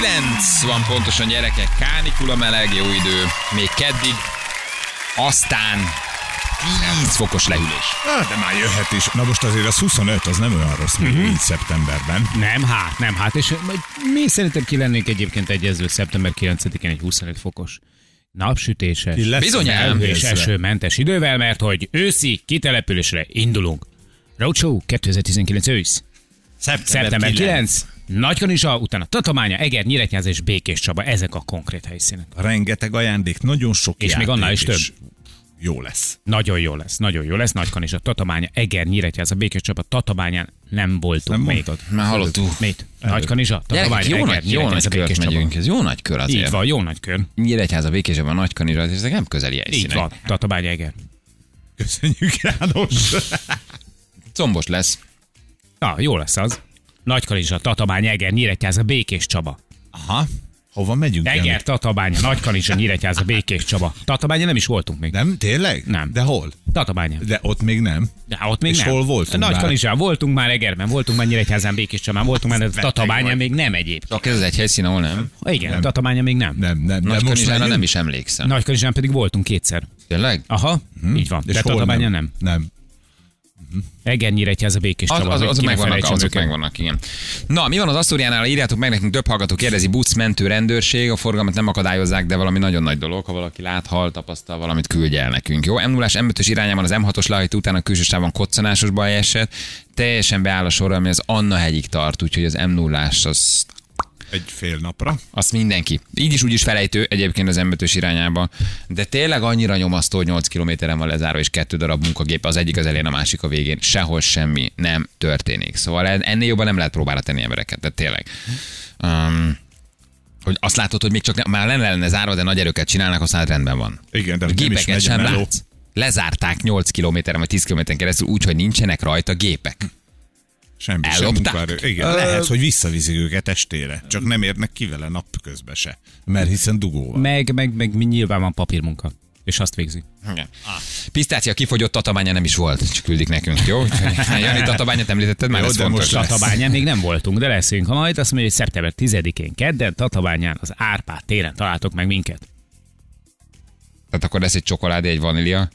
9 van pontosan gyerekek, kánikula meleg, jó idő, még keddig, aztán 10 fokos lehűlés. Ah, de már jöhet is. Na most azért az 25, az nem olyan rossz, még így szeptemberben. Nem, hát, nem, hát, és mi szerintem ki lennénk egyébként egyező szeptember 9-én egy 25 fokos napsütéses, Bizony, és esőmentes idővel, mert hogy őszi kitelepülésre indulunk. Roadshow 2019 ősz. Szeptember 9, Nagykanizsa, utána Tatabánya, Eger, Nyíregyház és Békés Csaba. Ezek a konkrét helyszínek. Rengeteg ajándék, nagyon sok És még annál is és Jó lesz. Nagyon jó lesz, nagyon jó lesz. Nagykanizsa, Tatabánya, Eger, Nyíregyház, a Békés Csaba, Tatabányán nem voltunk Nem még. mondtad? Már hallottuk. Mit? Nagykanizsa, Gyerekek, Tatabánya, jó Eger, nagy, jó nagy a Békés kört Csaba. megyünk, ez jó nagy kör azért. Így van, jó nagy kör. Nyíregyház a békésebben a nagykanizsa, és ezek nem közeli Így helyszínek. van, Tatabánya, Eger. Köszönjük, János. Combos lesz. Na, jó lesz az. Nagykanizsa, Tatabánya, Eger, Nyíregyház, a Békés Csaba. Aha. Hova megyünk? Eger? Tatabánya, Nagykanizsa, Nyíregyház, a Békés Csaba. Tatabánya nem is voltunk még. Nem, tényleg? Nem. De hol? Tatabánya. De ott még nem. De ott még És nem. hol voltunk Nagy már? Kanizsán voltunk már Egerben, voltunk már Nyíregyházán, Békés Csabán, voltunk már, de Tatabánya még nem egyéb. Csak ez egy helyszín, ahol nem. Igen, Nem. Tatabánya még nem. Nem, nem. Most Nagykanizsára nem is emlékszem. Nagy Kanizsán pedig voltunk kétszer. Tényleg? Aha, így van. És De Tatabánya nem. Nem. Eger, Nyíregyház, a Békés Az, Csaba. az, ki ne megvannak, azok őket. megvannak, igen. Na, mi van az Asztóriánál? Írjátok meg nekünk, több hallgató kérdezi, busz, mentő, rendőrség, a forgalmat nem akadályozzák, de valami nagyon nagy dolog, ha valaki lát, hal, tapasztal, valamit küldje el nekünk. Jó, m 0 m irányában az M6-os lehajt után a külső sávon koccanásos baj esett, teljesen beáll a sorra, ami az Anna hegyig tart, úgyhogy az m 0 az Egy fél napra. azt mindenki. Így is úgy is felejtő egyébként az m irányába, de tényleg annyira nyomasztó, hogy 8 kilométeren van lezárva, és kettő darab munkagép, az egyik az elején, a másik a végén. Sehol semmi nem történik. Szóval ennél jobban nem lehet próbára tenni embereket, de tényleg. Um, hogy azt látod, hogy még csak ne, már lenne, lenne zárva, de nagy erőket csinálnak, aztán rendben van. Igen, de A nem gépeket sem látsz. Lezárták 8 kilométeren vagy 10 kilométeren keresztül úgy, hogy nincsenek rajta gépek. Semmi sem Ellopták? munkaerő. Igen, lehet, hogy visszaviszik őket estére. Csak nem érnek ki vele napközben se. Mert hiszen dugó van. Meg, meg, meg mi nyilván van papírmunka. És azt végzi. Igen. Pisztácia kifogyott tatabánya nem is volt, csak küldik nekünk, jó? Jani tatabányát említetted már, Jó, ez de fontos. most. Tatabányán még nem voltunk, de leszünk. Ha majd azt mondja, hogy szeptember 10-én kedden Tatabányán az Árpád téren találtok meg minket. Tehát akkor lesz egy csokoládé, egy vanília,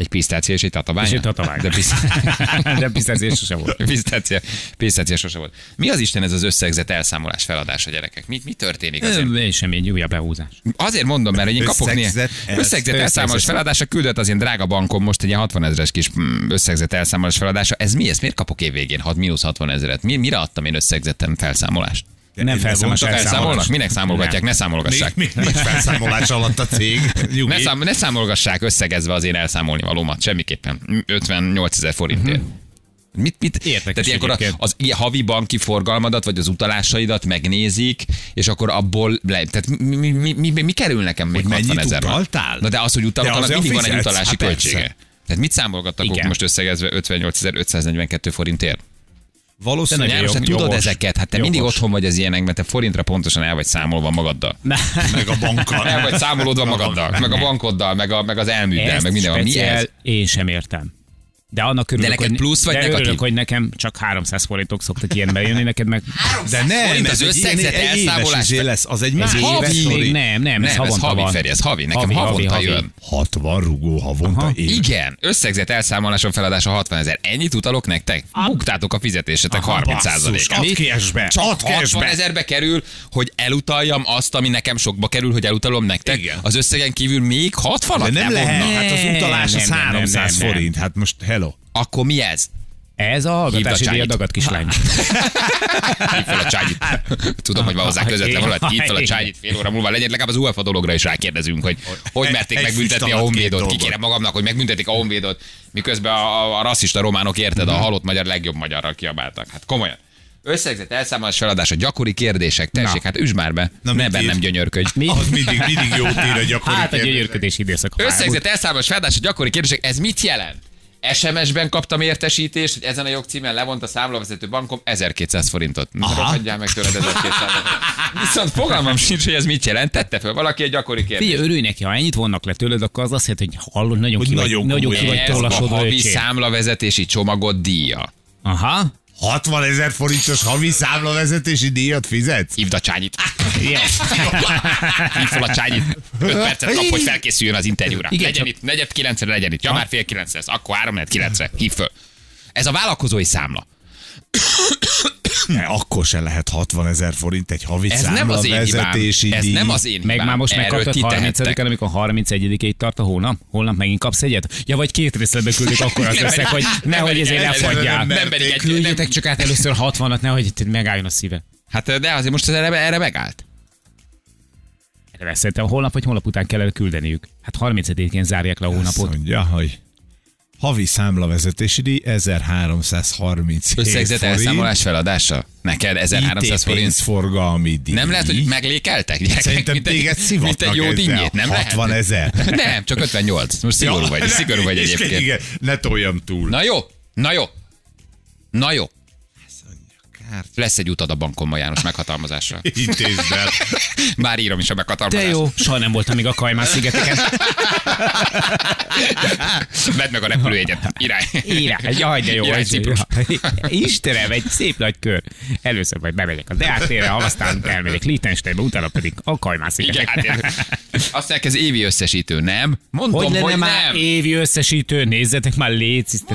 egy pisztácia és egy tatabánya? És egy. De, pisz... De pisztácia sose volt. pisztácia, pisztácia sose volt. Mi az Isten ez az összegzet elszámolás feladása, gyerekek? Mi, mi történik azért? Ez semmi egy újabb behúzás. Azért mondom, mert hogy én kapok néha Összegzet elsz- összegzet elszámolás feladása, küldött az ilyen drága bankom most egy ilyen 60 ezeres kis mm, összegzet elszámolás feladása. Ez mi? Ezt miért kapok évvégén? 6 mínusz 60 ezeret. Mi, mire adtam én összegzetem felszámolás? Nem felszámolás. Felszámolnak? Minek számolgatják? Ne számolgassák. Még nincs felszámolás alatt a cég. Nyugi. Ne, szám, ne számolgassák összegezve az én elszámolni valómat, semmiképpen. 58 ezer forintért. Mit, mit? Érdekes Tehát ilyenkor egyébként. az havi banki forgalmadat, vagy az utalásaidat megnézik, és akkor abból le, tehát mi, mi, mi, mi, mi, kerül nekem még Hogy 60 mennyit ezer? Na de az, hogy utalok, De annak mindig van egy utalási Hát persze. költsége. Tehát mit számolgattak most összegezve 58.542 forintért? Valószínűleg te jogos. tudod ezeket, hát te mindig Jogos. otthon vagy az ilyenekben, te forintra pontosan el vagy számolva magaddal. meg a bankkal. El vagy számolódva magaddal, meg a bankoddal, meg, a, meg az elműddel, Ezt meg minden. Mi ez? én sem értem. De annak örülök, neked hogy, plusz vagy de negatív? örülök, hogy nekem csak 300 forintok szoktak ilyenbe jönni, neked meg... De nem, az ez egy ilyen- összegzet egy éves elszámolás. izé lesz, az egy más éves még nem, nem, ez Nem, ez havi, van. Feri, ez havi, nekem Havi, havonta havi. jön. 60 rugó havonta Aha. Igen, összegzet elszámoláson feladása 60 ezer. Ennyit utalok nektek? Buktátok a fizetésetek 30 basszus, add cashbe, Csak add 60 cashbe. ezerbe kerül, hogy elutaljam azt, ami nekem sokba kerül, hogy elutalom nektek. Igen. Az összegen kívül még 60 De nem lehet, hát az utalás az nem, nem, 300 nem, nem. forint. Hát most hello. Akkor mi ez? Ez a hallgatási Hívd a díja Csányit. dagad kislány. Hív fel a csányit. Tudom, hogy van hozzá közvetlen valami. Hív fel a Igen. csányit fél óra múlva. Legyen legalább az UEFA dologra is rákérdezünk, hogy hogy merték Egy megbüntetni a honvédot. Kikérem magamnak, hogy megbüntetik a honvédot, miközben a, a, a rasszista románok érted, a halott magyar legjobb magyarral kiabáltak. Hát komolyan. Összegzett elszámolás feladás, a gyakori kérdések. Tessék, Na. hát üsd már be. Na, ne bennem ír? gyönyörködj. Mi? Az mindig, mindig jó ír a gyakori Hát a kérdések. gyönyörködés időszak. Összegzett elszámolás feladás, a gyakori kérdések. Ez mit jelent? SMS-ben kaptam értesítést, hogy ezen a jogcímen levont a számlavezető bankom 1200 forintot. Rohadjál meg tőled 1200 forintot. Viszont fogalmam sincs, hogy ez mit jelent. Tette fel valaki egy gyakori kérdést. Figyelj, örülj neki, ha ennyit vonnak le tőled, akkor az azt jelenti, hogy hallod, nagyon Hogy ki vagy, nagyon nagyon ki vagy Ez a havi számlavezetési csomagot díja. Aha. 60 ezer forintos havi számlavezetési díjat fizetsz? Hívd a csányit. Hívd fel a csányit. 5 percet kap, hogy felkészüljön az interjúra. Igen, legyen csak- itt, negyed kilencre legyen itt. Ja, már fél kilenc lesz. Akkor három negyed kilencre. Hív föl. Ez a vállalkozói számla. Ne, akkor se lehet 60 ezer forint egy havi Ez nem az én hibám. számlavezetési Ez díj. nem az én Meg hibám. már most megkaptad ti 30 tehettek. amikor 31-ig tart a hónap? Holnap megint kapsz egyet? Ja, vagy két részletbe küldik akkor az összeg, hogy nehogy ezért ne nem, fagyjál. nem, pedig egy- Küldjetek csak át először 60-at, nehogy itt megálljon a szíve. Hát de azért most erre, erre megállt. Erre szerintem holnap vagy holnap után kellene küldeniük. Hát 31-én zárják le a Azt hónapot. mondja, hogy havi számlavezetési díj 1337 Összegzett elszámolás feladása? Neked 1300 IT forint? pénzforgalmi díj. Nem lehet, hogy meglékeltek? Gyerekek, Szerintem mint téged Mint szivatnak egy jó dinnyét, nem 60 lehet? ezer. Nem, csak 58. Most szigorú vagy, szigorú vagy egyébként. Igen, ne toljam túl. Na jó, na jó. Na jó. Kárt. Lesz egy utad a bankon ma János meghatalmazásra. Intézd el. Már írom is a De meghatalmazást. jó, soha nem voltam még a Kajmán szigeteken. Vedd meg a repülőjegyet. Irány. Írás, jaj, de jó. Irány Ciprus. Istenem, egy szép nagy kör. Először majd bemegyek a térre, aztán elmegyek Liechtensteinbe, utána pedig a Kajmán Igen, szigeteken. hát azt ez évi összesítő, nem? Mondom, Hogy hogy, lenne már nem. évi összesítő? Nézzetek már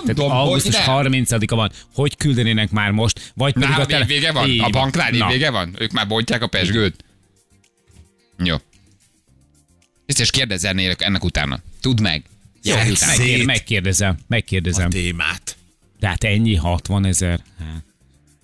hogy augusztus nem. 30-a van. Hogy küldenének már most? Vagy pedig Nálam a tele... évvége van? Így A banknál Na. évvége van? Ők már bontják a pesgőt? Jó. Biztos kérdezzenél ennek utána. Tudd meg. Jó, megkérdezem, megkérdezem. témát. De hát ennyi, 60 ezer. Hát.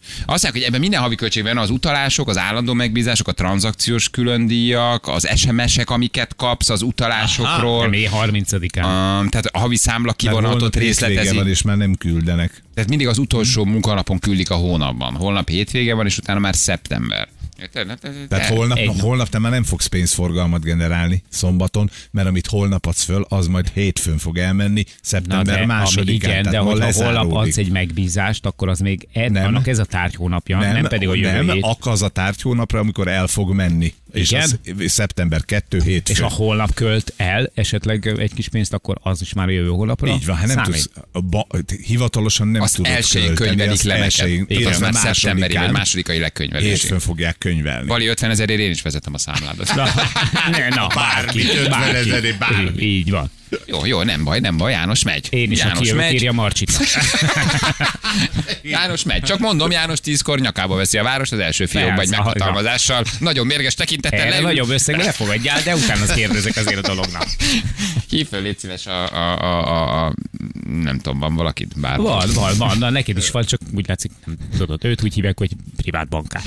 Azt mondják, hogy ebben minden havi költségben az utalások, az állandó megbízások, a tranzakciós különdíjak, az SMS-ek, amiket kapsz az utalásokról. Mi 30-án. Um, tehát a havi számla kivonatot részletezi. van, és már nem küldenek. Tehát mindig az utolsó munkanapon küldik a hónapban. Holnap hétvége van, és utána már szeptember. Érted? Tehát holnap, Egy holnap te már nem fogsz pénzforgalmat generálni szombaton, mert amit holnap adsz föl, az majd hétfőn fog elmenni, Na szeptember de, másodikán. igen, de hogyha holnap adsz egy megbízást, akkor az még ed, Nem. annak ez a tárgy hónapja, nem, nem pedig a jövő nem, hét. akkor az a tárgy hónapra, amikor el fog menni. És Igen? az szeptember 2 hétfő. És a holnap költ el esetleg egy kis pénzt, akkor az is már a jövő hónapra Így van, hát nem számít. tudsz, ba, hivatalosan nem Azt tudod elsőjén költeni, könyvelik azt le elsőjén- Tehát az igen, már szeptemberi vagy másodikai legkönyvelési. Hétfőn fogják könyvelni. Vali 50 ezerért én is vezetem a számládat. Na, ne, na, Bármi, 50 ezerért bármi. Így van. Jó, jó, nem baj, nem baj, János megy. Én is, János aki jövök, megy. írja Marcsit. János megy. Csak mondom, János tízkor nyakába veszi a város az első fiókba egy meghatalmazással. Nagyon mérges tekintettel leül. nagyobb összegbe ne fogadjál, de utána azt kérdezek azért a dolognak. Hív föl, légy szíves a, a, a, a, a nem tudom, van valakit? Bár Van, van, van, na neked is van, csak úgy látszik, nem tudod, őt úgy hívják, hogy privát bankár.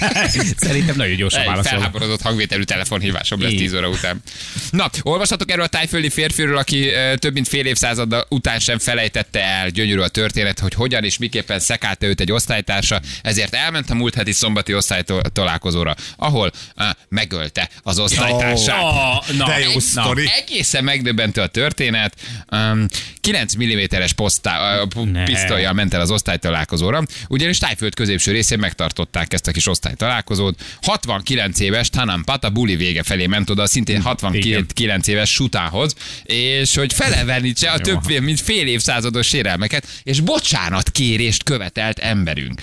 Szerintem nagyon gyorsan válaszol. felháborodott hangvételű telefonhívásom lesz Így. 10 óra után. Na, olvashatok erről a tájföldi férfiről, aki több mint fél évszázad után sem felejtette el, gyönyörű a történet, hogy hogyan és miképpen szekálta őt egy osztálytársa, ezért elment a múlt heti szombati osztálytalálkozóra, ahol uh, megölte az osztálytársát. Oh, na, De jó na. Egészen megdöbbentő a történet. Um, 9 mm-es posztá, uh, pisztolyjal ment el az osztálytalálkozóra, ugyanis Tájföld középső részén megtartották ezt a kis osztálytalálkozót. 69 éves Tanam Pata buli vége felé ment oda, szintén 69 éves Sutához, és hogy felevenítse a több mint fél évszázados sérelmeket, és bocsánat kérést követelt emberünk.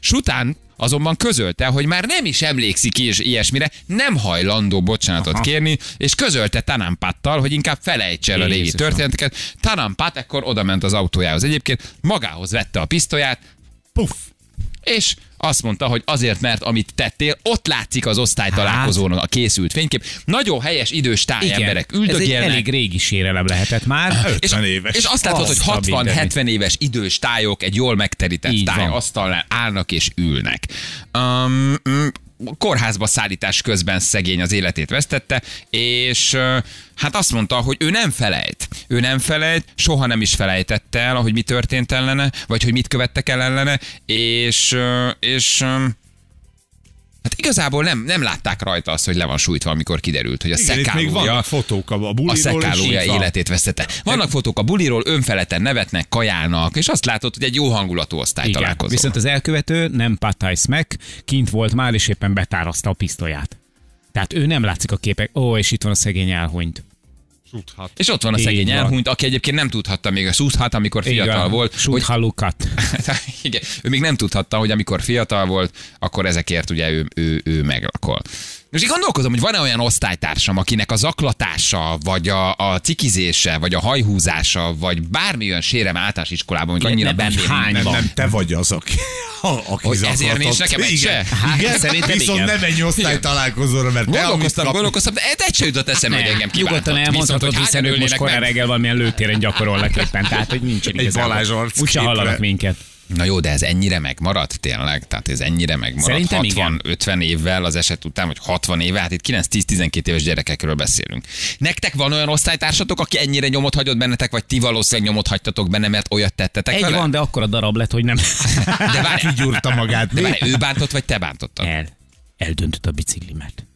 Sután azonban közölte, hogy már nem is emlékszik is ilyesmire, nem hajlandó bocsánatot Aha. kérni, és közölte Tanampattal, hogy inkább felejtse el a régi Jézusom. történeteket. Tanampat ekkor oda ment az autójához egyébként, magához vette a pisztolyát, puff, és azt mondta, hogy azért, mert amit tettél, ott látszik az osztálytalálkozón a készült fénykép. Nagyon helyes idős táj Igen, emberek ez egy üldögélnek. elég régi sérelem lehetett már. 50 éves. És azt látod, hogy Azt a 60-70 éves idős tájok egy jól megterített Így táj van. asztalnál állnak és ülnek. Um, kórházba szállítás közben szegény az életét vesztette, és hát azt mondta, hogy ő nem felejt. Ő nem felejt, soha nem is felejtette el, hogy mi történt ellene, vagy hogy mit követtek el ellene, és, és Hát igazából nem, nem látták rajta azt, hogy le van sújtva, amikor kiderült, hogy a Igen, itt még szekálója vannak fotók a a buliról, és szekálója életét vesztette. Vannak fotók a buliról, önfeleten nevetnek, kajálnak, és azt látod, hogy egy jó hangulatú osztály Igen. találkozó. Viszont az elkövető nem Patai Smack, kint volt már, és éppen betárazta a pisztolyát. Tehát ő nem látszik a képek. Ó, és itt van a szegény elhunyt. Tudhat. És ott van a szegény van. elhunyt, aki egyébként nem tudhatta még a szúzhat, amikor fiatal volt, hogy Suthalukat. Igen, ő még nem tudhatta, hogy amikor fiatal volt, akkor ezekért ugye ő, ő, ő meglakol. Most így gondolkozom, hogy van-e olyan osztálytársam, akinek a zaklatása, vagy a, a cikizése, vagy a hajhúzása, vagy bármi olyan sérem általános iskolában, hogy annyira Nem, benném. hány Nem, van? nem, te vagy az, aki, aki Hogy ezért nincs nekem egy igen. se? Hát, igen, szerintem viszont igen. nem menj osztály találkozóra, mert te, Gondolkoztam, kap... gondolkoztam, de egy se jutott eszembe, hogy engem Nyugodtan kiváltott. elmondhatod, hiszen ők most korán reggel valamilyen lőtéren gyakorolnak éppen, tehát hogy nincsen Egy. Balázs arcképre. Úgyse hallanak minket. Na jó, de ez ennyire megmaradt tényleg? Tehát ez ennyire megmaradt? Szerintem 60, igen. 50 évvel az eset után, vagy 60 éve, hát itt 9-10-12 éves gyerekekről beszélünk. Nektek van olyan osztálytársatok, aki ennyire nyomot hagyott bennetek, vagy ti valószínűleg nyomot hagytatok benne, mert olyat tettetek Egy vele? van, de akkor a darab lett, hogy nem. De várj, Kigyúrta magát. de várj, ő bántott, vagy te bántottad? El. Eldöntött a biciklimet.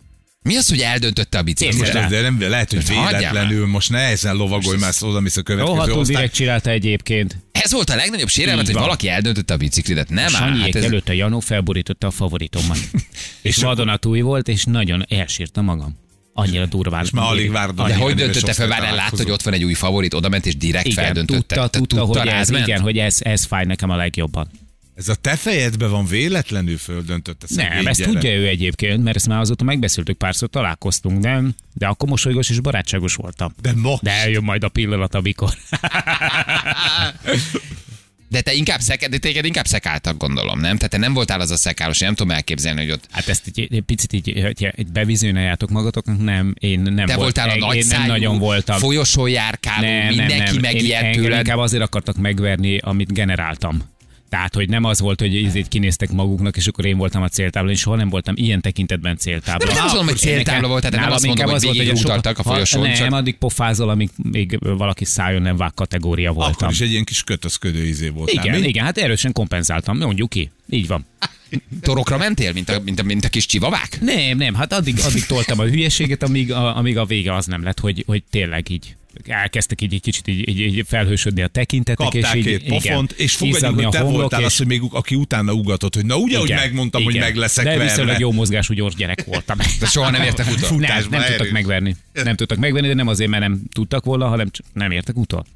Mi az, hogy eldöntötte a biciklit? De nem, lehet, hogy véletlenül, most nehezen lovagolj, már oda mész a következő Rohadtul direkt csinálta egyébként. Ez volt a legnagyobb sérelmet, hogy valaki eldöntötte a biciklidet. Nem áll, Sanyiék hát ez... előtt a Janó felborította a favoritomat. és vadonatúj volt, és nagyon elsírta magam. Annyira durván. És már alig várod, De hogy döntötte fel, várjál, látta, hogy ott van egy új favorit, oda ment és direkt igen, feldöntötte. tudta, Te tudta, hogy ez, igen, hogy ez, ez fáj nekem a legjobban. Ez a te fejedben van véletlenül földöntött a Nem, ezt tudja ő egyébként, mert ezt már azóta megbeszéltük, párszor találkoztunk, nem? De akkor mosolygós és barátságos voltam. De most. De eljön majd a pillanat, amikor. De te inkább szek, de téged inkább szekáltak, gondolom, nem? Tehát te nem voltál az a szekálos, én nem tudom elképzelni, hogy ott Hát ezt egy, egy picit így, hogyha egy bevizionáljátok magatoknak, nem, én nem te volt, voltál a nagy én nem nagyon voltam. folyosón járkáló, mindenki megijedt én, engem tőled. inkább azért akartak megverni, amit generáltam. Tehát, hogy nem az volt, hogy ízét kinéztek maguknak, és akkor én voltam a céltáblán, és soha nem voltam ilyen tekintetben céltábla. Nem, nem azt mondom, hogy céltábla volt, tehát nem azt mondom, hogy az volt, végig utaltak a folyosón, Nem, csak- addig pofázol, amíg még valaki szájon nem vág kategória voltam. Akkor is egy ilyen kis kötözködő izé voltál. igen, mi? igen, hát erősen kompenzáltam, mondjuk ki. Így van. Torokra mentél, mint a, mint a, mint a kis csivavák? Nem, nem, hát addig, addig toltam a hülyeséget, amíg a, amíg a vége az nem lett, hogy, hogy tényleg így elkezdtek így egy kicsit így, így, így felhősödni a tekintetek, Kaptál és így, két pofont, igen, és fogadjuk, hogy te voltál és- az, hogy még aki utána ugatott, hogy na ugye, hogy igen, megmondtam, hogy igen. meg leszek De viszonylag jó mozgású gyors gyerek voltam. De soha nem értek utol. Nem, nem tudtak megverni. Nem tudtak megverni, de nem azért, mert nem tudtak volna, hanem csak nem értek utol.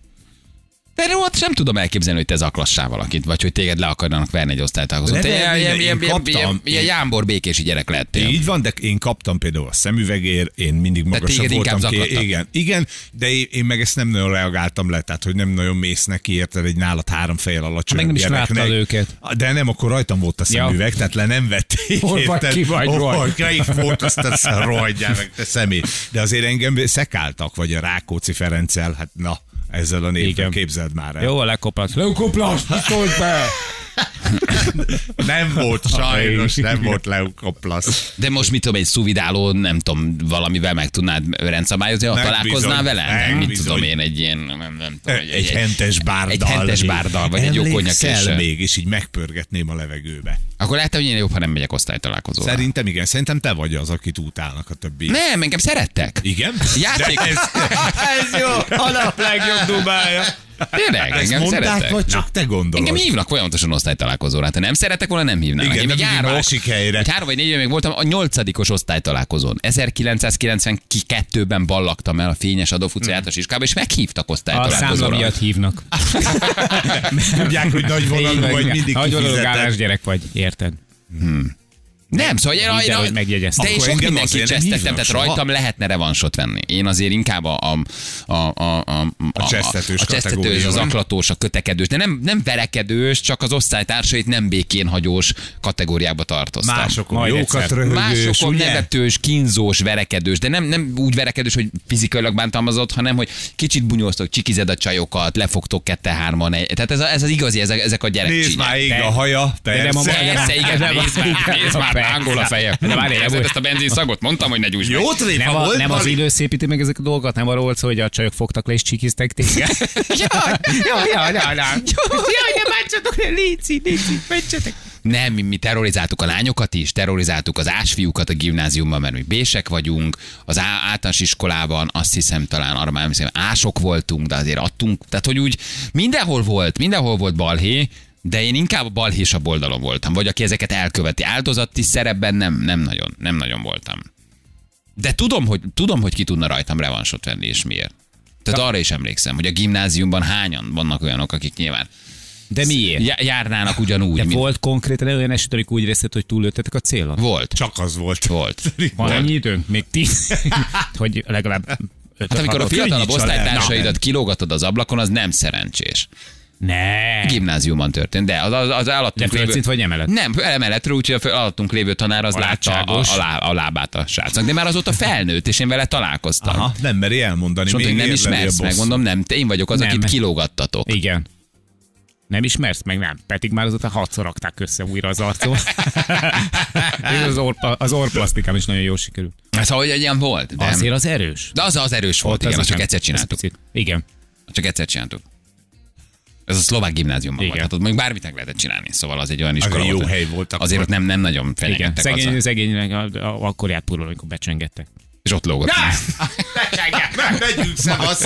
Hát sem tudom elképzelni, hogy te zaklassál valakit, vagy hogy téged le akarnak verni egy osztálytálkozón. Te ilyen, ilyen, ilyen, ilyen, ilyen jámbor békési gyerek lettél. Így van, de én kaptam például a szemüvegért, én mindig magasabb voltam. zaklattak. igen, igen, de én, én, meg ezt nem nagyon reagáltam le, tehát hogy nem nagyon mész neki, érted, egy nálat három fejjel alacsony Meg nem is láttad őket. De nem, akkor rajtam volt a Ja. szemüveg, tehát le nem vették. Hol vagy, ki vagy, Hol ki fotóztatsz, rohadjál meg, te szemét. De azért engem szekáltak, vagy a Rákóczi Ferenccel, hát na, ezzel a névvel Igen. képzeld már el. Jó, lekoplat. Lekoplat, pisztolyt be! Nem volt, sajnos, nem volt leukoplasz. De most mit tudom, egy szuvidáló, nem tudom, valamivel meg tudnád rendszabályozni, ha találkoznál bizony, vele? Nem, mit bizony. tudom én, egy ilyen, nem, nem tudom, Egy, egy hentes bárdal. Egy hentes bárdal, vagy egy jó konyak Emlékszel és... még, és így megpörgetném a levegőbe. Akkor lehet, hogy én jobb, ha nem megyek osztálytalálkozóra. Szerintem igen, szerintem te vagy az, akit utálnak a többi. Nem, engem szerettek. Igen? Játék. De ez, Ez jó, a legjobb dubája. Tényleg, engem mondták, szerettek. vagy csak te gondolod? Engem hívnak folyamatosan osztálytalálkozóra. Ha nem szeretek volna, nem hívnának. Igen, nem járok, másik helyre. Egy három vagy négy éve még voltam a nyolcadikos osztálytalálkozón. 1992-ben ballagtam el a fényes adóf utca általános iskolába, és meghívtak A számla osztálytalálkozóra. miatt hívnak. Tudják, hogy nagy vonalú vagy, mindig Nagy gyerek vagy, érted? Nem, szóval én, el, hogy megjegyeztem. De én Akkor sok mindenkit csesztettem, tehát soha. rajtam lehetne revansot venni. Én azért inkább a, a, a, a, a, a, csesztetős a, csesztetős, kategória, az aklatós, a kötekedős, de nem, nem verekedős, csak az osztálytársait nem békén hagyós kategóriába tartoztam. Másokon Majd jókat röhögős, Másokon ugye? nevetős, kínzós, verekedős, de nem, nem úgy verekedős, hogy fizikailag bántalmazott, hanem hogy kicsit bunyóztok, csikized a csajokat, lefogtok kette-hárman. Tehát ez, a, ez az igazi, ezek, ezek a Nézd gyerekcsinyek. már, ég Te- a haja, de nem a persze. Persze, igen, nézd már, nézd már, persze. ángol a feje. De várj, nem- ezt a benzin szagot? Mondtam, hogy ne gyújts meg. Jó tréfa Nem, a, volt, nem az idő szépíti meg ezek a dolgokat, nem arról volt szó, hogy a csajok fogtak le és csikiztek téged. Jaj, jaj, jaj, jaj, jaj. Jaj, ne bántsatok léci, léci, mentsetek. Nem, mi, mi terrorizáltuk a lányokat is, terrorizáltuk az ásfiúkat a gimnáziumban, mert mi bések vagyunk, az á- általános iskolában azt hiszem talán arra már hiszem, ások voltunk, de azért adtunk, tehát hogy úgy mindenhol volt, mindenhol volt balhé, de én inkább a balhésabb oldalon voltam, vagy aki ezeket elköveti. Áldozati szerepben nem, nem nagyon, nem nagyon voltam. De tudom, hogy, tudom, hogy ki tudna rajtam revansot venni, és miért. Tehát arra is emlékszem, hogy a gimnáziumban hányan vannak olyanok, akik nyilván De miért? já- járnának ugyanúgy, De mint volt konkrétan olyan eset, amikor úgy érezted, hogy túllőttetek a célon? volt. Csak az volt. Volt. Van annyi időnk? Még tíz? hogy legalább Hát amikor a fiatalabb osztálytársaidat kilógatod az ablakon, az nem szerencsés. Ne. Gimnáziumban történt, de az, az, az De alattunk földszint vagy emelet? Nem, emeletről, úgyhogy a föl- alattunk lévő tanár az látta a, a, lá- a lábát a srácnak. De már azóta felnőtt, és én vele találkoztam. Aha, nem meri elmondani. És mondta, hogy nem ismersz, megmondom, nem, te én vagyok az, Nem. akit kilógattatok. Igen. Nem ismersz meg? Nem. Pedig már azóta hatszor rakták össze újra az arcom. Az, orr, az orrplasztikám is nagyon jól sikerült. Ez ahogy egy ilyen volt. De, Azért az erős. de az az erős volt, Ott igen, az csak egyszer csináltuk. picit- Igen. Csak egyszer csináltuk. Ez a szlovák gimnáziumban Igen. volt. Tehát még bármit meg lehetett csinálni. Szóval az egy olyan iskola egy jó volt. hely volt akkor. Azért ott nem, nem nagyon Igen. fenyegettek Szegény, azzal. szegénynek a- a- akkor járt purul, amikor becsengettek. És ott lógott. Megyünk szevasz.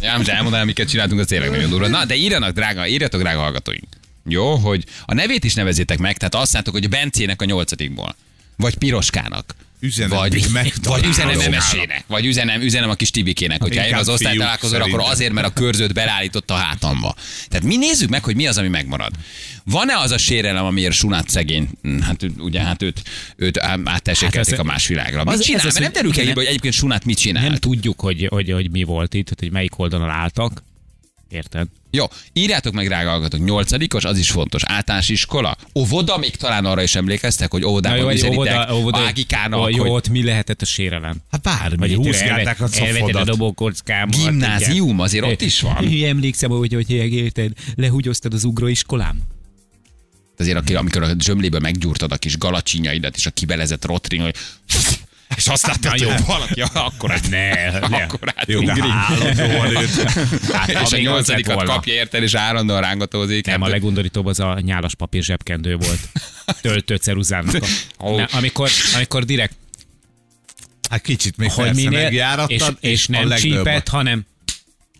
Ja, most elmondanám, miket csináltunk, az tényleg nagyon durva. Na, de írjanak, drága, írjatok, drága hallgatóink. Jó, hogy a nevét is nevezzétek meg, tehát azt mondjátok, hogy Bencének a nyolcadikból. Vagy Piroskának. Üzenem, vagy, vagy üzenem emesének, vagy üzenem, üzenem a kis Tibikének, hogyha eljön az osztálytalálkozóra, akkor azért, mert a körzőt belállította a hátamba. Tehát mi nézzük meg, hogy mi az, ami megmarad. Van-e az a sérelem, amiért Sunát szegény, hm, hát ő- ugye, hát őt, őt áttessékelték Hát ez- a más világra. Mit az- ez csinál? az, Mert nem derül ki, hogy egyébként Sunát mit csinál. Nem tudjuk, hogy, hogy, hogy mi volt itt, hogy melyik oldalon álltak. Érted? Jó, írjátok meg, drága hallgatók, nyolcadikos, az is fontos. Általános iskola, óvoda, még talán arra is emlékeztek, hogy óvodában hogy üzenitek Ágikának, jó, hogy ott mi lehetett a sérelem? Hát bármi, itt húzgálták a elvetted a dobókockámat. Gimnázium, azért ott is van. Igen. Emlékszem, hogy, hogy érted, lehúgyoztad az ugróiskolám. Azért amikor a zsömléből meggyúrtad a kis galacsinyaidat, és a kibelezett rotring, hogy és azt Na jó. hogy valaki akkor át, Ne, ne. akkor át Jó. Hát, és a nyolcadikat volna. kapja érted, és állandóan rángatózik. Nem, a Hát, legundorítóbb az a nyálas papír zsebkendő volt. Töltött ceruzának. A... Ne, amikor, amikor direkt, Hát kicsit még hogy persze minél, megjárattad, és, és a nem csípett, hanem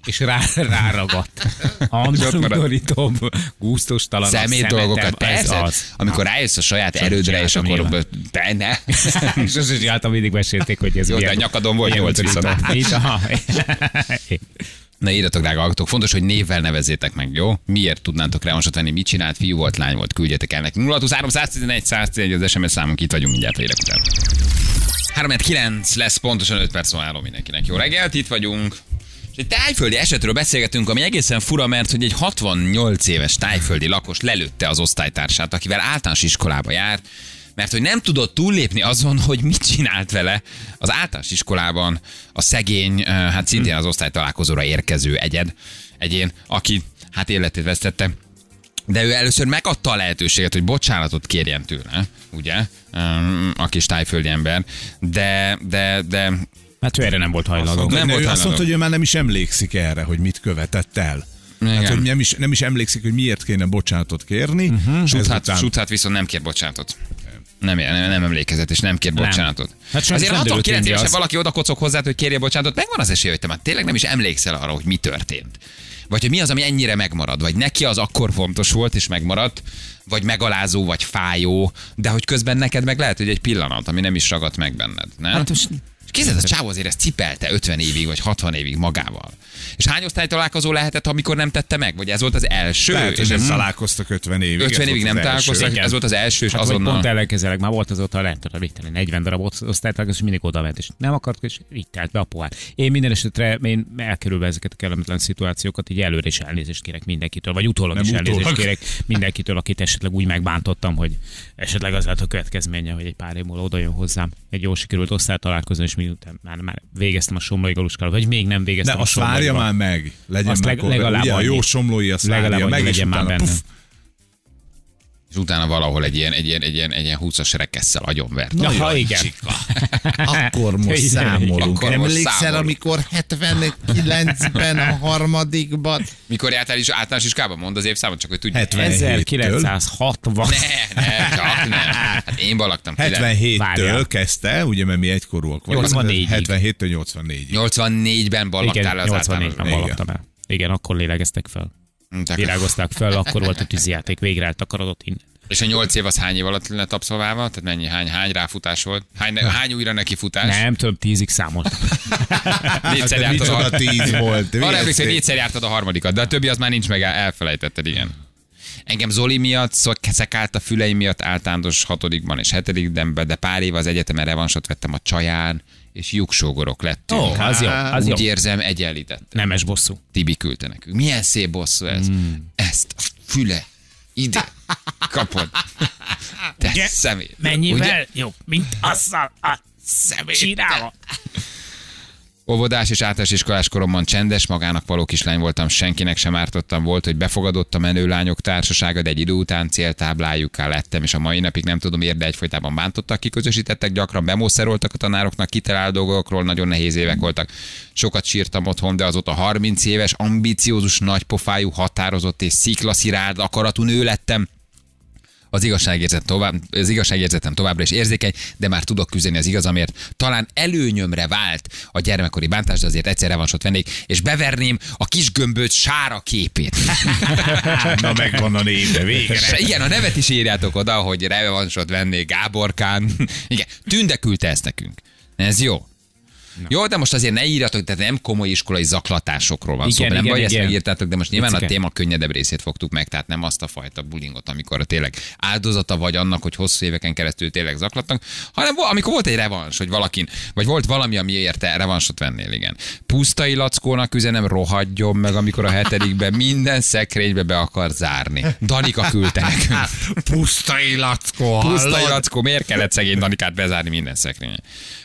és rá, ráragadt. Andorítom, gusztustalan. szemét dolgokat, persze, az. amikor rájössz a saját Csak erődre, és akkor te ne. és azt is csináltam, mindig mesélték, hogy ez Jó, de milyen- a nyakadon volt nyolc viszont. Na írjatok, drága hallgatók, fontos, hogy névvel nevezzétek meg, jó? Miért tudnátok revansot venni, mit csinált, fiú volt, lány volt, küldjetek el nekünk. 023 111 111 az SMS számunk, itt vagyunk mindjárt a hírek után. 3 9 lesz pontosan 5 perc van álló mindenkinek. Jó reggelt, itt vagyunk. És egy tájföldi esetről beszélgetünk, ami egészen fura, mert hogy egy 68 éves tájföldi lakos lelőtte az osztálytársát, akivel általános iskolába járt, mert hogy nem tudott túllépni azon, hogy mit csinált vele az általános iskolában a szegény, hát szintén az osztálytalálkozóra érkező egyed, egyén, aki hát életét vesztette. De ő először megadta a lehetőséget, hogy bocsánatot kérjen tőle, ugye, a kis tájföldi ember, de, de, de Hát ő erre nem volt hajlandó. Nem Nem volt ő azt mondta, hogy ő már nem is emlékszik erre, hogy mit követett el. Igen. Hát, hogy nem is, nem is emlékszik, hogy miért kéne bocsánatot kérni. Uh-huh. Suthát, Suthát viszont nem kér bocsánatot. Nem, nem, nem emlékezett, és nem kér Nem. bocsánatot. Hát Azért nem derült 69 ki, évesen az. valaki oda kocog hozzá, hogy kérje bocsánatot, megvan az esélye, hogy te már tényleg nem is emlékszel arra, hogy mi történt. Vagy hogy mi az, ami ennyire megmarad, vagy neki az akkor fontos volt és megmaradt, vagy megalázó, vagy fájó, de hogy közben neked meg lehet, hogy egy pillanat, ami nem is ragadt meg benned. Nem? Hát most És Képzeld, a csávó azért ezt cipelte 50 évig, vagy 60 évig magával. És hány osztálytalálkozó lehetett, amikor nem tette meg? Vagy ez volt az első? Lehet, hogy és nem ez találkoztak 50 évig. 50 ez évig nem találkoztak, Igen. ez volt az első, és Hát azonnal... pont ellenkezelek, már volt azóta, nem tudom, mit tenni, 40 darab osz- osztálytársak, és mindig oda ment, és nem akart, és így telt be a pohár. Én minden esetre, én elkerülve ezeket a kellemetlen szituációkat, így előre is elnézést kérek mindenkitől, vagy utólag Nem is elnézést utólag. kérek mindenkitől, akit esetleg úgy megbántottam, hogy esetleg az lehet a következménye, hogy egy pár év múlva oda jön hozzám egy jó sikerült osztálytalálkozón, és miután már, már végeztem a somlói galuskával, vagy még nem De végeztem a azt várja már meg. Legyen Azt már leg- legalább Ugye, a jó somlói azt Legalább várja meg, és legyen már utána benne. puf, És utána valahol egy ilyen, egy ilyen, egy ilyen, egy ilyen 20-as rekesszel agyonvert. Na, Nagyon ha igen. Akkor most Igen, számolunk. akkor most Emlékszel, számolunk. amikor 79-ben a harmadikban? Mikor jártál is általános iskába? Mondd az évszámot, csak hogy tudjuk. 70. 1960. Ne, ne, csak nem. Hát én balaktam. 77-től Várjál. kezdte, ugye, mert mi egykorúak vagyunk. 84-ig. 77-től 84-ig. 84-ben ballagtál Igen, az 84-ben általános. ballagtam el. Igen, akkor lélegeztek fel. Tehát- Virágozták fel, akkor volt a tűzijáték, végre eltakarodott innen. És a nyolc év az hány év alatt lett abszolválva? Tehát mennyi, hány, hány ráfutás volt? Hány, hány újra neki futás? Nem, több tízig számoltam. Négyszer Hát, jártad a, tíz volt. arra emlékszem, hogy négyszer jártad a harmadikat, de a többi az már nincs meg, elfelejtetted, igen. Engem Zoli miatt, szekált a füleim miatt általános hatodikban és hetedikben, de pár év az egyetemen revansot vettem a csaján, és lyuksógorok lettünk. Ó, az jó, az jó. Úgy érzem, egyenlített. Nemes bosszú. Tibi küldte nekünk. Milyen szép bosszú ez. Mm. Ezt füle ide kapod. Te Ugye? szemét. Mennyivel jobb, mint azzal a szemét. Csinálva. Óvodás és általános iskolás koromban csendes, magának való kislány voltam, senkinek sem ártottam. Volt, hogy befogadott a menő lányok társasága, de egy idő után céltáblájukká lettem, és a mai napig nem tudom miért, de egyfolytában bántottak, kiközösítettek, gyakran bemószeroltak a tanároknak, kitalált dolgokról, nagyon nehéz évek voltak. Sokat sírtam otthon, de azóta 30 éves, ambiciózus, nagypofájú, határozott és sziklaszirárd akaratú nő lettem. Az igazságérzet tovább, az igazságérzetem továbbra is érzékeny, de már tudok küzdeni az igazamért. Talán előnyömre vált a gyermekkori bántás, de azért egyszer revansot vennék, és beverném a kis gömböt sára képét. Na megvan a néve, végre. Igen, a nevet is írjátok oda, hogy revansot vennék Gáborkán. Igen, Tünde küldte ezt nekünk. Ez jó. Jó, de most azért ne írjatok, tehát nem komoly iskolai zaklatásokról van Igen, szó. Nem igen, baj, ezt igen. megírtátok, de most nyilván a Picike. téma könnyedebb részét fogtuk meg, tehát nem azt a fajta bulingot, amikor tényleg áldozata vagy annak, hogy hosszú éveken keresztül tényleg zaklatnak, hanem amikor volt egy revans, hogy valakin, vagy volt valami, amiért te revansot vennél, igen. Pusztai lackónak üzenem, rohadjon meg, amikor a hetedikben minden szekrénybe be akar zárni. Danika küldte nekünk. Pusztai lackó, Pusztai lackó, miért kellett szegény Danikát bezárni minden szekrénye?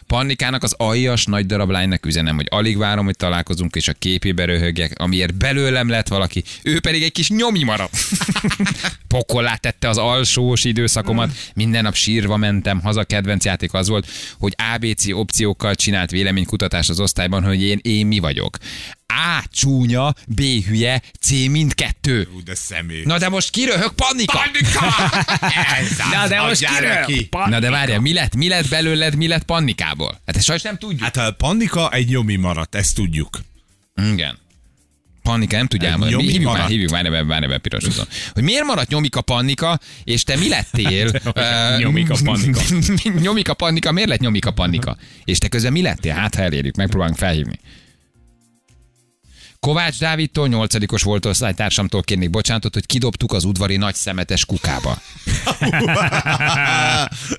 Pannikának az aljas nagy darab lánynak üzenem, hogy alig várom, hogy találkozunk, és a képébe röhögjek, amiért belőlem lett valaki, ő pedig egy kis nyomi maradt. Pokollá tette az alsós időszakomat, minden nap sírva mentem, haza kedvenc játék az volt, hogy ABC opciókkal csinált véleménykutatás az osztályban, hogy én, én mi vagyok. A csúnya, B hülye, C mindkettő. Ú, de szemét. Na de most kiröhög Pannika! Na, de most kiről? neki. Na de várjál, mi lett, mi lett belőled, mi lett Pannikából? Hát ezt sajnos nem tudjuk. Hát a Pannika egy nyomi maradt, ezt tudjuk. Igen. Pannika nem tudja elmondani. nyomi Hívjuk már, maradt. hívjuk már, ebben, már ebben piros úton. Hogy miért maradt nyomika Pannika, és te mi lettél? Nyomika Pannika. nyomika Pannika, miért lett nyomika Pannika? És te közben mi lettél? Hát, ha elérjük, megpróbálunk felhívni. Kovács Dávidtól, nyolcadikos volt osztálytársamtól kérnék bocsánatot, hogy kidobtuk az udvari nagy szemetes kukába.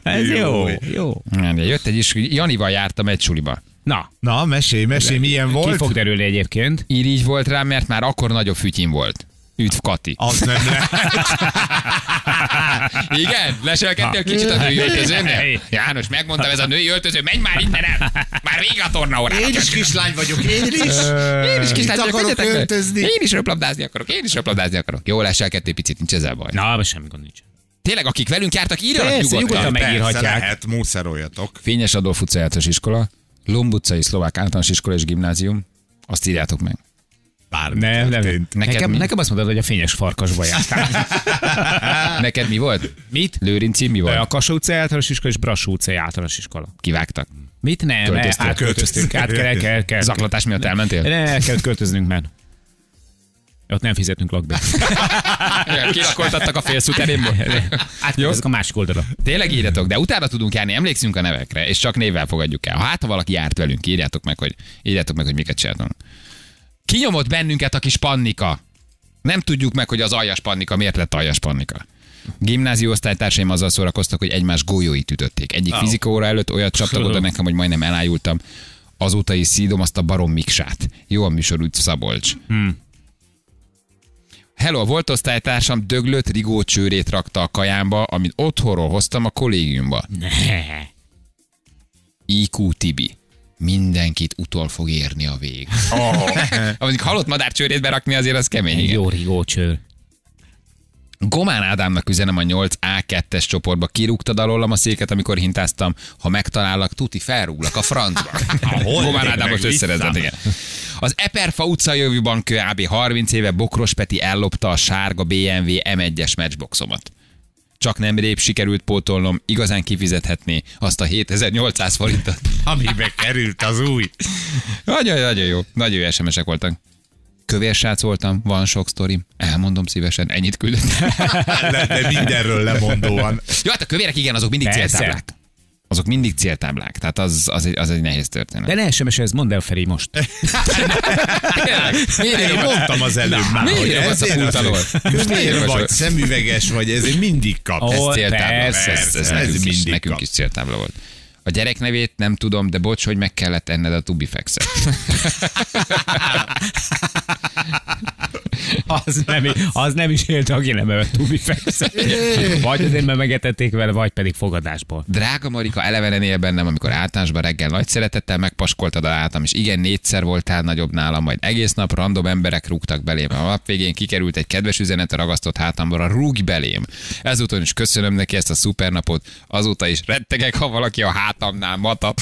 Ez jó, jó. De Jött egy is, Janival jártam egy suliba. Na, Na, mesélj, mesélj, milyen ki volt? fog derülni egyébként? Irigy volt rám, mert már akkor nagyobb fütyim volt. Üdv Kati. Az nem lehet. Igen? Leselkedtél kicsit a női öltözőnél? János, megmondtam, ez a női öltöző, menj már innen el! Már vége a torna órának. Én is kislány vagyok, én is. Én is kislány vagyok, akarok öltözni. Én is röplabdázni akarok, én is röplabdázni akarok. Jó, leselkedtél picit, nincs ezzel baj. Na, semmi gond nincs. Tényleg, akik velünk jártak, írjanak Persze, nyugodtan. nyugodtan meg- Persze, megírhatják. lehet, mószeroljatok. Fényes Adolf utca általános iskola, Lomb utcai szlovák általános iskola és gimnázium. Azt írjátok meg. Bármi Nem, nem. Neked Nekem, mi? nekem azt mondod, hogy a fényes farkasba jártál. Neked mi volt? Mit? Lőrinci mi A volt? Kassó utcai általános iskola és Brassó utcai általános iskola. Kivágtak. Mit? Nem, Költöztél. átköltöztünk. Át kell, kell, kell. Zaklatás miatt elmentél? Ne, el kell költöznünk, mert ott nem fizetünk lakbért. Kilakoltattak a félszuterénből. Átköltözünk a másik oldalra. Tényleg írjatok, de utána tudunk járni, emlékszünk a nevekre, és csak névvel fogadjuk el. Ha hát, ha valaki járt velünk, írjátok meg, hogy, írjátok meg, hogy miket csináltunk. Kinyomott bennünket a kis pannika. Nem tudjuk meg, hogy az aljas pannika miért lett aljas pannika. Gimnázió osztálytársaim azzal szórakoztak, hogy egymás gólyóit ütötték. Egyik oh. fizika óra előtt olyat csaptak oda nekem, hogy majdnem elájultam. Azóta is szídom azt a barom miksát. Jó a műsor, úgy Szabolcs. Hmm. Hello, volt osztálytársam döglött rigó csőrét rakta a kajámba, amit otthonról hoztam a kollégiumba. Ne. IQ Tibi. Mindenkit utol fog érni a vég. Oh. Amíg halott madár csőrét berakni, azért az kemény. Egy Igen. jó rigócsőr. Gomán Ádámnak üzenem a 8A2-es csoportba. Kirúgtad alólam a széket, amikor hintáztam. Ha megtalállak, tuti felrúglak a francba. Gomán Ádám most összerezett, igen. Az Eperfa utca jövőban kb. 30 éve Bokros Peti ellopta a sárga BMW M1-es matchboxomat. Csak nemrég sikerült pótolnom, igazán kifizethetné azt a 7800 forintot. Amibe került az új. Nagyon, nagyon jó. Nagyon jó SMS-ek voltak. Kövér srác voltam, van sok sztorim, elmondom szívesen, ennyit küldött. De mindenről lemondóan. Jó, hát a kövérek igen, azok mindig Persze. céltáblák. Azok mindig céltáblák, tehát az, az, egy, az egy nehéz történet. De ne sms ez mondd el Feri most. Miért Én mondtam az előbb már, hogy írogatsz a pult az- alól? Miért vagy, vagy? szemüveges vagy, ezért mindig kap. Ez céltábla. persze, ez, ez, ez, ez nekünk, is céltábla volt. A gyerek nevét nem tudom, de bocs, hogy meg kellett enned a Tubifexet. Az nem, az nem is élt, aki nem evett tubi fekszel. Vagy azért, mert megetették vele, vagy pedig fogadásból. Drága Marika, elevenen él bennem, amikor általánosban reggel nagy szeretettel megpaskoltad a látam, és igen, négyszer voltál nagyobb nálam, majd egész nap random emberek rúgtak belém. A nap végén kikerült egy kedves üzenet a ragasztott hátamra, rúgj belém. Ezúton is köszönöm neki ezt a szupernapot, azóta is rettegek, ha valaki a hátamnál matat.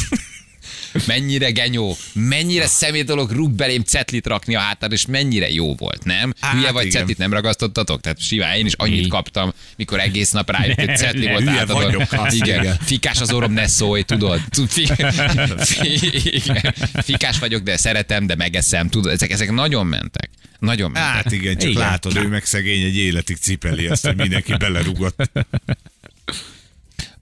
Mennyire genyó, mennyire szemét dolog rúg belém cetlit rakni a hátad, és mennyire jó volt, nem? Hát Hülye vagy igen. cetlit nem ragasztottatok? Tehát simán én is annyit Mi? kaptam, mikor egész nap rájött, hogy cetli Ne, volt azt Igen, igen. fikás az orrom, ne szólj, tudod? Fikás vagyok, de szeretem, de megeszem, tudod? Ezek, ezek nagyon mentek. Nagyon mentek. Hát igen, csak Igen. látod, ő meg szegény egy életig cipeli azt, hogy mindenki belerugott.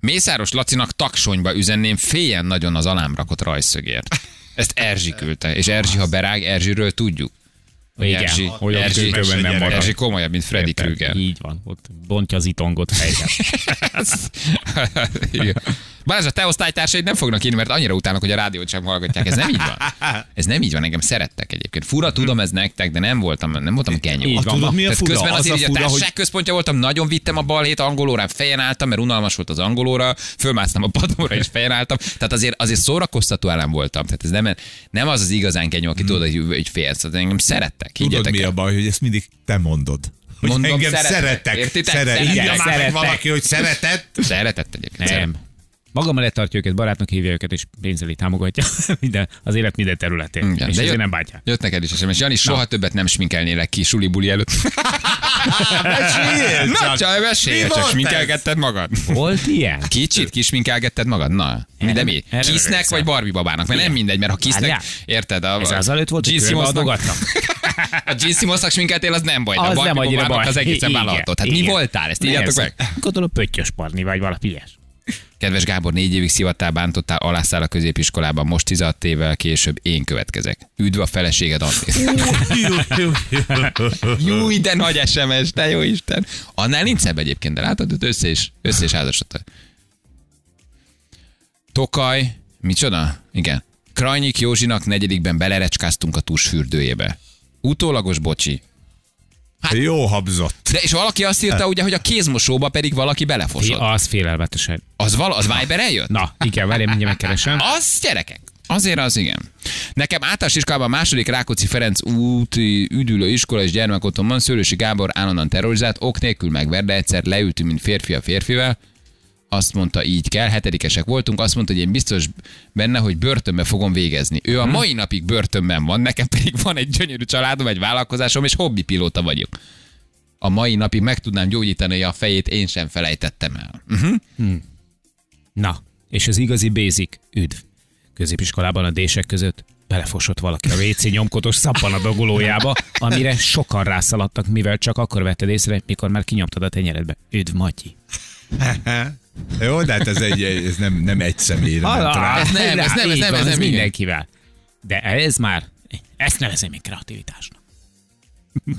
Mészáros Lacinak taksonyba üzenném, féljen nagyon az alám rakott rajszögért. Ezt Erzsi küldte, és Erzsi, ha berág, Erzsiről tudjuk. Hogy Igen, Erzsi, hogy Erzsi, kőben nem marad. Erzsi komolyabb, mint Freddy? Krüger. Így van, ott bontja az itongot fejre. Igen. Balázs, a te osztálytársaid nem fognak írni, mert annyira utálnak, hogy a rádiót sem hallgatják. Ez nem így van. Ez nem így van, engem szerettek egyébként. Fura, tudom ez nektek, de nem voltam, nem voltam genyó. Így Ah, van. tudod, mi a Tehát fura? közben Az azért a így a fura, társaság hogy központja voltam, nagyon vittem a balhét angolórán, fejen álltam, mert unalmas volt az angolóra, fölmásztam a padlóra és fejen álltam. Tehát azért, azért szórakoztató elem voltam. Tehát ez nem, nem az az igazán kenyó, aki tudod, hogy, hogy félsz. Tehát engem szerettek. tudod mi el. a baj, hogy ezt mindig te mondod. Hogy Mondom, engem szeretek. szerettek. Értitek? Szeret. Szeretek. Írja már meg Szerettek. valaki, hogy szeretett. Szeretett egyébként. Nem. Maga mellett tartja őket, barátnak hívja őket, és pénzeli támogatja minden, az élet minden területén. Igen, és de jött- nem bántják. Jött neked is SMS. Jani, soha többet nem sminkelnélek ki suli buli előtt. Meséljél Na, csak. mesélj, Mi csak sminkelgetted magad. Volt ilyen? Kicsit kisminkelgetted magad? Na, de mi? erre Kisznek vagy Barbie babának? Mert nem mindegy, mert ha kisznek, érted? A, Ez az előtt volt, hogy adogatnak. A Gene Simmonsnak sminkeltél, az nem baj. de a Az Barbie nem annyira baj. Az egészen vállalható. Tehát mi voltál? Ezt írjátok meg. Gondolom pöttyös parni, vagy valami ilyes. Kedves Gábor, négy évig szivattál, bántottál, alászál a középiskolában, most 16 évvel később én következek. Üdv a feleséged Andrés. Júj, de nagy SMS, te jó Isten. Annál nincs szebb egyébként, de látod, hogy össze is, össze is házasodtak. Tokaj, micsoda? Igen. Krajnyik Józsinak negyedikben belerecskáztunk a tusfürdőjébe. Utólagos bocsi. Jó habzott. De és valaki azt írta ugye, hogy a kézmosóba pedig valaki belefosott. az félelmetesen. Az, val- az Viber eljött? Na, igen, várj, mindjárt megkeresem. Az gyerekek. Azért az igen. Nekem általános iskolában a második Rákóczi Ferenc úti üdülő iskola és gyermekotthonban Szőlősi Gábor állandóan terrorizált, ok nélkül megver, de egyszer leültünk, mint férfi a férfivel, azt mondta, így kell, hetedikesek voltunk, azt mondta, hogy én biztos benne, hogy börtönbe fogom végezni. Ő a mai napig börtönben van, nekem pedig van egy gyönyörű családom, egy vállalkozásom, és hobbipilóta vagyok. A mai napig meg tudnám gyógyítani a fejét, én sem felejtettem el. Uh-huh. Na, és az igazi basic, üdv. Középiskolában a dések között belefosott valaki a WC nyomkotos szappan a dogolójába, amire sokan rászaladtak, mivel csak akkor vetted észre, mikor már kinyomtad a tenyeredbe. Üdv, Matyi. Jó, de hát ez, egy, ez nem, nem egy személyre rá. ez nem, ez nem, ez nem, ez nem, mindenkivel. De ez már, ezt nevezem még kreativitásnak.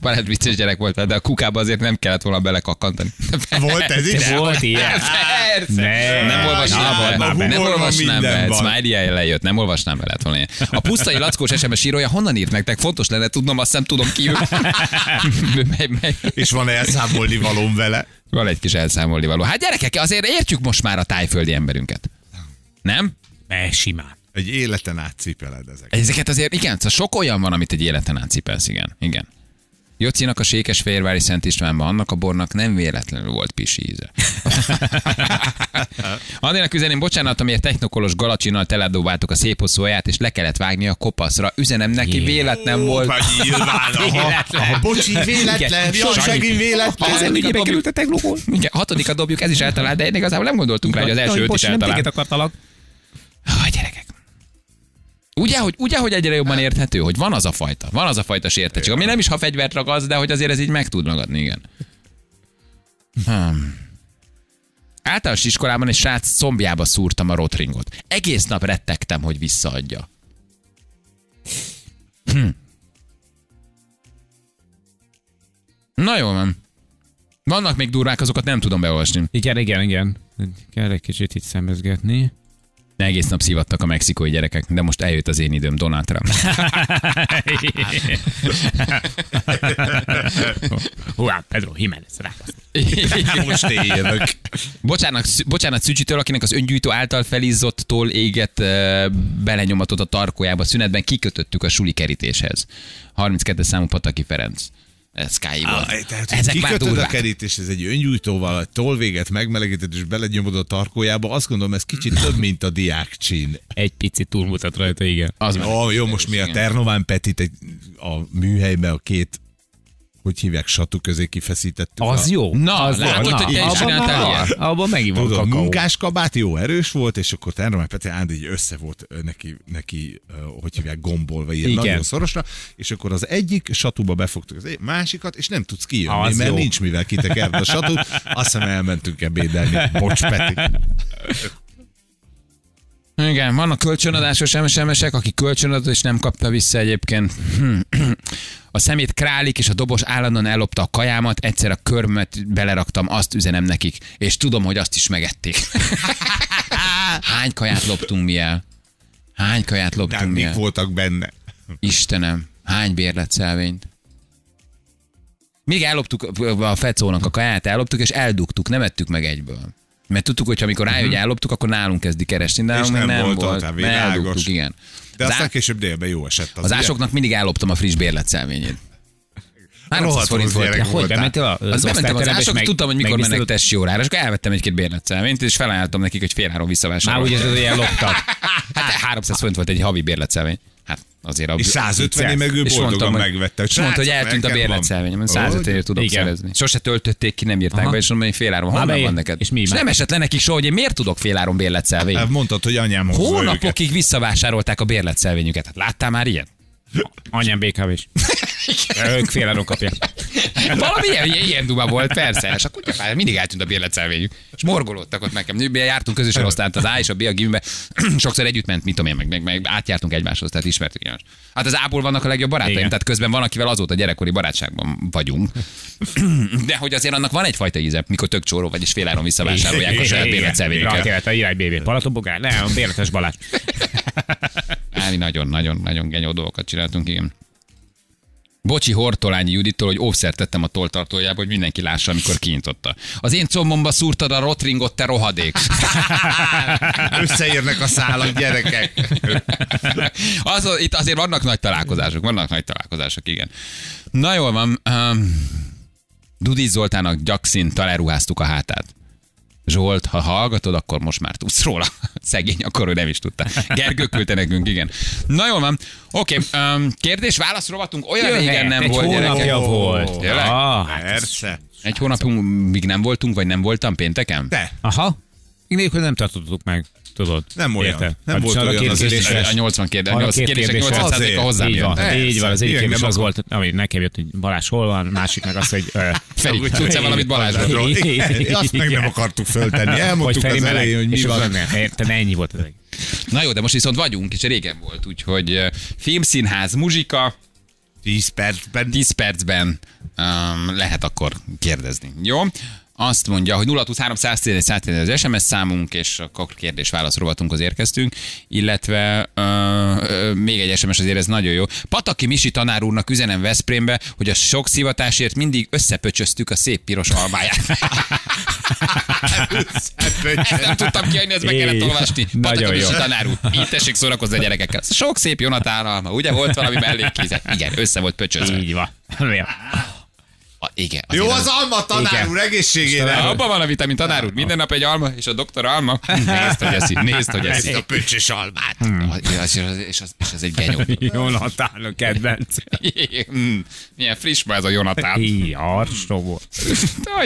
Barát vicces gyerek volt, de a kukába azért nem kellett volna belekakkantani. Volt ez is? Volt ilyen? Persze. Ne. Nem olvasnám Na, be. van Nem olvasnám be. Smiley lejött. Nem olvasnám be, lehet volna ilyen. A pusztai lackós SMS írója honnan írt nektek? Fontos lenne tudnom, azt nem tudom ki És van elszámolni valóm vele. Van egy kis elszámolni való. Hát gyerekek, azért értjük most már a tájföldi emberünket. Nem? Ne, simán. Egy életen át cipeled ezek. Ezeket azért, igen, szóval sok olyan van, amit egy életen át cipelsz, igen. igen. Jocinak a Sékesfehérvári Szent Istvánban, annak a bornak nem véletlenül volt pisi íze. Andénak üzeném, bocsánat, amiért technokolos galacsinnal teledobáltuk a szép hosszú aját, és le kellett vágni a kopaszra. Üzenem neki, véletlen volt. Vagy nyilván, aha, Véletlen. aha, bocsi, véletlen, Sanyi. véletlen. Ezen ügyébe került a teglóból. Igen, hatodikat dobjuk, ez is eltalált, de én igazából nem gondoltunk rá, hogy az első öt is nem téged eltalált. akartalak. Ah, gyerekek. Ugye, hogy, ugye, hogy egyre jobban érthető, hogy van az a fajta, van az a fajta sértettség, ami nem is ha fegyvert ragaz, de hogy azért ez így meg tud ragadni, igen. Hmm. Általános iskolában egy srác szombjába szúrtam a rotringot. Egész nap rettegtem, hogy visszaadja. Hm. Na jó van. Vannak még durvák, azokat nem tudom beolvasni. Igen, igen, igen. Kell egy kicsit itt szemezgetni. Egész nap szívattak a mexikói gyerekek, de most eljött az én időm, Donald Trump. Juan Pedro Jiménez rákaszt. Most én jövök. Bocsánat, bocsánat Szücsitől, akinek az öngyújtó által felizzottól égett belenyomatot a tarkójába szünetben kikötöttük a suli kerítéshez. 32 számú Pataki Ferenc. Ez Sky volt. Tehát, Ezek már kikötöd a durvák. kerítés, ez egy öngyújtóval, a tollvéget megmelegíted és belenyomod a tarkójába, azt gondolom, ez kicsit több, mint a diákcsin. Egy picit túlmutat rajta, igen. Az. Ó, jó, most mi a. Ternován Petit egy, a műhelybe a két hogy hívják, satú közé kifeszítettük. Az a, jó. Na, az látod, van. hogy te is abban csináltál. Abban megint van Tudod, kakaó. munkáskabát jó erős volt, és akkor Ternován Peti Ándi így össze volt neki, neki hogy hívják, gombolva ilyen Igen. nagyon szorosra, és akkor az egyik satúba befogtuk az egy- másikat, és nem tudsz kijönni, Az mert jó. nincs mivel kitekerd a satút, azt hiszem elmentünk ebédelni. Bocs, Peti. Igen, vannak kölcsönadásos SMS-esek, aki kölcsönadott és nem kapta vissza egyébként. A szemét králik, és a dobos állandóan ellopta a kajámat, egyszer a körmet beleraktam, azt üzenem nekik, és tudom, hogy azt is megették. Hány kaját loptunk mi el? Hány kaját loptunk mi mik el? voltak benne. Istenem, hány bérletszelvényt? Még elloptuk a fecónak a kaját, elloptuk, és eldugtuk, nem ettük meg egyből. Mert tudtuk, hogy amikor rájön, hogy elloptuk, akkor nálunk kezdi keresni, de És nem nem, volt volt. világos. eldugtuk, igen. De Az aztán később délben jó esett. Az, az ásoknak mindig elloptam a friss bérletszelvényét. 300 Rohadt forint volt. Hogy bementél a, Az bementem az ások, meg- tudtam, hogy mikor mennek testi órára, és akkor elvettem egy-két bérletszelvényt, és felajánlottam nekik, hogy fél Már visszavásárolom. úgy érzed, hogy elloptad. Hát 300 forint volt egy havi bérletszelvény. Hát azért a... És 150 meg ő És boldogan mondtam, megvette. És mondta, hogy eltűnt a bérletszelvényem, 150 ér tudok Igen. szerezni. Sose töltötték ki, nem írták Aha. be, és mondom, hogy fél áron. Már Honnan van neked? és mi és nem esett le nekik soha, hogy én miért tudok fél áron bérletszelvényt? Hát mondtad, hogy anyám. Hónapokig visszavásárolták a bérletszelvényüket. Hát láttál már ilyen? Anyám BKV is. Ők fél áron kapják. Valami ilyen, ilyen, duma volt, persze. És a kutyafája mindig eltűnt a bérletszelvényük. És morgolódtak ott nekem. Mi jártunk közösen osztályt az A és a B a gimbe. Sokszor együtt ment, mit tudom én, meg, meg, meg átjártunk egymáshoz, tehát ismertük egymást. Hát az A-ból vannak a legjobb barátaim, Igen. tehát közben van, akivel azóta gyerekkori barátságban vagyunk. De hogy azért annak van egyfajta íze, mikor tök csóró vagy, és féláron visszavásárolják a saját bérletszelvényüket. A irány BB. Balatonbogár? Nem, a bérletes Balázs. Áni nagyon-nagyon-nagyon genyó dolgokat csináltunk, igen. Bocsi Hortolányi Judittól, hogy óvszert tettem a tolltartójába, hogy mindenki lássa, amikor kinyitotta. Az én combomba szúrtad a rotringot, te rohadék. Összeérnek a szálak, gyerekek. Az, itt azért vannak nagy találkozások, vannak nagy találkozások, igen. Na jól van. Um, Dudi Zoltának gyakszint elruháztuk a hátát. Zsolt, ha hallgatod, akkor most már tudsz róla. Szegény, akkor ő nem is tudta. Gergő küldte nekünk, igen. Na jól van. Oké, um, kérdés-válasz rovatunk olyan Jöhet, régen nem egy volt, hónapja gyerekek. volt. Tényleg? Ah, hát Persze. Egy hónapunk még nem voltunk, vagy nem voltam pénteken? Te, Aha. Még nélkül nem tartottuk meg, tudod. Nem olyan. Érted? Nem Hát volt olyan két az kérdésre- A 80 kérdés, a Arra 80 két kérdések kérdésre- 80 Azért. a hozzám Így van, Persze. így van. Az egyik kérdés az volt, ami nekem jött, hogy Balázs hol van, másiknak az, hogy... Feri, tudsz-e valamit Balázsról? Igen, Azt meg nem akartuk föltenni. Hogy Elmondtuk az elején, hogy mi van. érted, ennyi volt az. Na jó, de most viszont vagyunk, és régen volt, úgyhogy filmszínház, muzsika, 10 percben. 10 percben um, lehet akkor kérdezni. Jó? Azt mondja, hogy 023 111 111 az SMS számunk, és akkor kérdés-válasz rovatunk az érkeztünk, illetve ö, ö, még egy SMS azért ez nagyon jó. Pataki Misi tanár úrnak üzenem Veszprémbe, hogy a sok szivatásért mindig összepöcsöztük a szép piros almáját. Ezt nem tudtam kiadni, ezt meg kellett olvasni. Pataki. Misi tanár úr, így tessék szórakozni a gyerekekkel. Sok szép Jonatán alma, ugye volt valami mellékkézet? Igen, össze volt pöcsözve. Így van. A, igen. Jó azért az alma, tanár Igen. úr, egészségére. Abban van a vitamin, tanár úr. Minden nap egy alma, és a doktor alma. Nézd, hogy eszi, nézd, hogy Ezt eszi. a pöcsös almát. És az, és, az, és az egy genyó. Jonatán a kedvenc. Mm, Milyen friss ma ez a Jonatán. Így, arsó volt.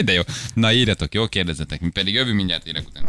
De jó. Na írjatok, jó, kérdezzetek. Mi pedig jövő mindjárt hírek után.